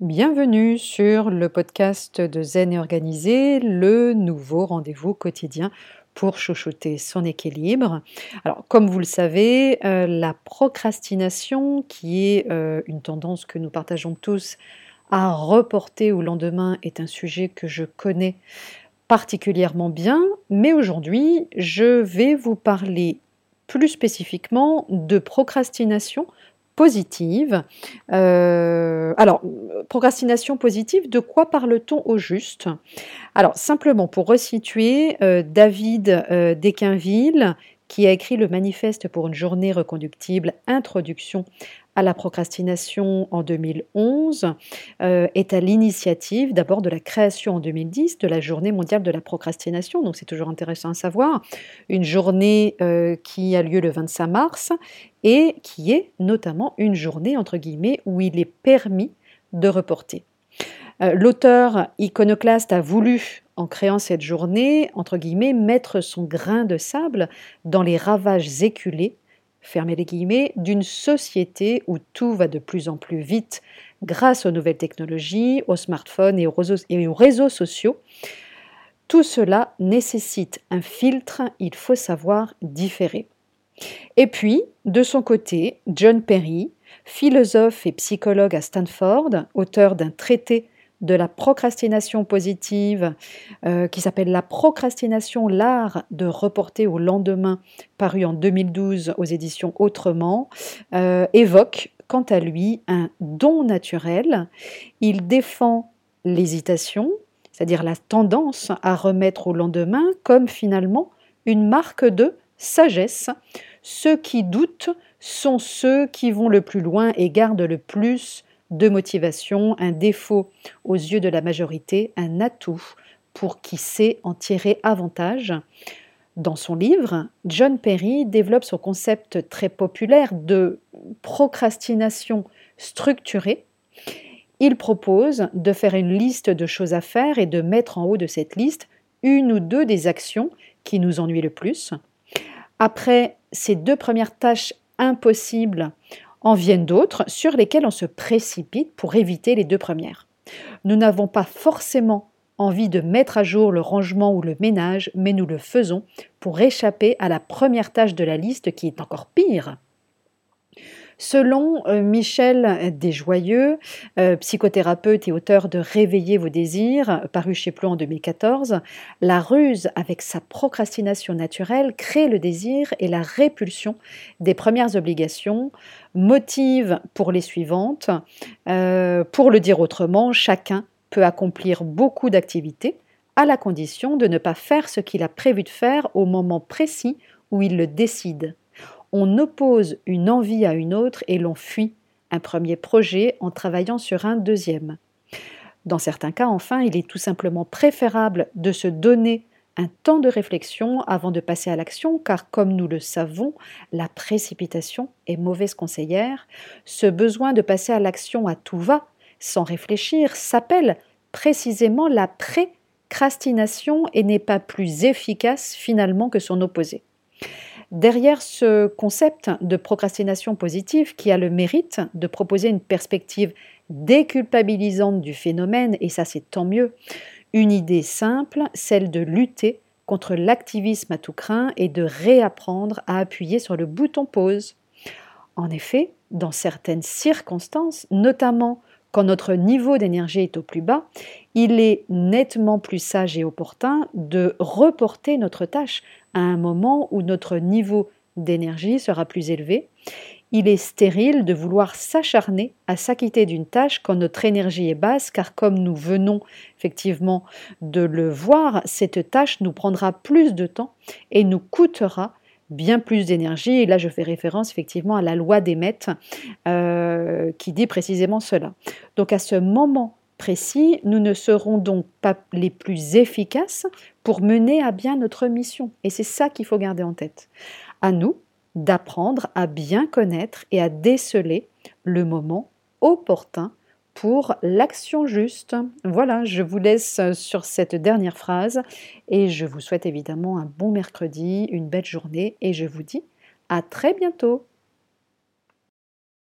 Bienvenue sur le podcast de Zen et Organisé, le nouveau rendez-vous quotidien pour chouchouter son équilibre. Alors, comme vous le savez, euh, la procrastination, qui est euh, une tendance que nous partageons tous à reporter au lendemain, est un sujet que je connais particulièrement bien, mais aujourd'hui, je vais vous parler plus spécifiquement de procrastination positive. Euh, alors, procrastination positive, de quoi parle-t-on au juste? Alors, simplement pour resituer, euh, David euh, qui a écrit le manifeste pour une journée reconductible, Introduction à la procrastination en 2011 euh, est à l'initiative d'abord de la création en 2010 de la journée mondiale de la procrastination. Donc c'est toujours intéressant à savoir. Une journée euh, qui a lieu le 25 mars et qui est notamment une journée entre guillemets où il est permis de reporter. Euh, l'auteur iconoclaste a voulu, en créant cette journée, entre guillemets, mettre son grain de sable dans les ravages éculés fermez les guillemets, d'une société où tout va de plus en plus vite grâce aux nouvelles technologies, aux smartphones et aux réseaux, sociaux. Tout cela nécessite un filtre, il faut savoir différer. Et puis, de son côté, John Perry, philosophe et psychologue à Stanford, auteur d'un traité de la procrastination positive euh, qui s'appelle La procrastination, l'art de reporter au lendemain, paru en 2012 aux éditions Autrement, euh, évoque quant à lui un don naturel. Il défend l'hésitation, c'est-à-dire la tendance à remettre au lendemain comme finalement une marque de sagesse. Ceux qui doutent sont ceux qui vont le plus loin et gardent le plus de motivation, un défaut aux yeux de la majorité, un atout pour qui sait en tirer avantage. Dans son livre, John Perry développe son concept très populaire de procrastination structurée. Il propose de faire une liste de choses à faire et de mettre en haut de cette liste une ou deux des actions qui nous ennuient le plus. Après ces deux premières tâches impossibles, en viennent d'autres sur lesquelles on se précipite pour éviter les deux premières. Nous n'avons pas forcément envie de mettre à jour le rangement ou le ménage, mais nous le faisons pour échapper à la première tâche de la liste qui est encore pire. Selon euh, Michel Desjoyeux, euh, psychothérapeute et auteur de Réveiller vos désirs, paru chez Plon en 2014, la ruse avec sa procrastination naturelle crée le désir et la répulsion des premières obligations, motive pour les suivantes. Euh, pour le dire autrement, chacun peut accomplir beaucoup d'activités à la condition de ne pas faire ce qu'il a prévu de faire au moment précis où il le décide on oppose une envie à une autre et l'on fuit un premier projet en travaillant sur un deuxième. Dans certains cas, enfin, il est tout simplement préférable de se donner un temps de réflexion avant de passer à l'action, car comme nous le savons, la précipitation est mauvaise conseillère. Ce besoin de passer à l'action à tout va, sans réfléchir, s'appelle précisément la précrastination et n'est pas plus efficace finalement que son opposé. Derrière ce concept de procrastination positive qui a le mérite de proposer une perspective déculpabilisante du phénomène, et ça c'est tant mieux, une idée simple, celle de lutter contre l'activisme à tout craint et de réapprendre à appuyer sur le bouton pause. En effet, dans certaines circonstances, notamment quand notre niveau d'énergie est au plus bas, il est nettement plus sage et opportun de reporter notre tâche à un moment où notre niveau d'énergie sera plus élevé. Il est stérile de vouloir s'acharner à s'acquitter d'une tâche quand notre énergie est basse, car comme nous venons effectivement de le voir, cette tâche nous prendra plus de temps et nous coûtera bien plus d'énergie. Et là, je fais référence effectivement à la loi d'Emmet euh, qui dit précisément cela. Donc à ce moment précis, nous ne serons donc pas les plus efficaces pour mener à bien notre mission. Et c'est ça qu'il faut garder en tête. À nous d'apprendre à bien connaître et à déceler le moment opportun pour l'action juste. Voilà, je vous laisse sur cette dernière phrase et je vous souhaite évidemment un bon mercredi, une belle journée et je vous dis à très bientôt.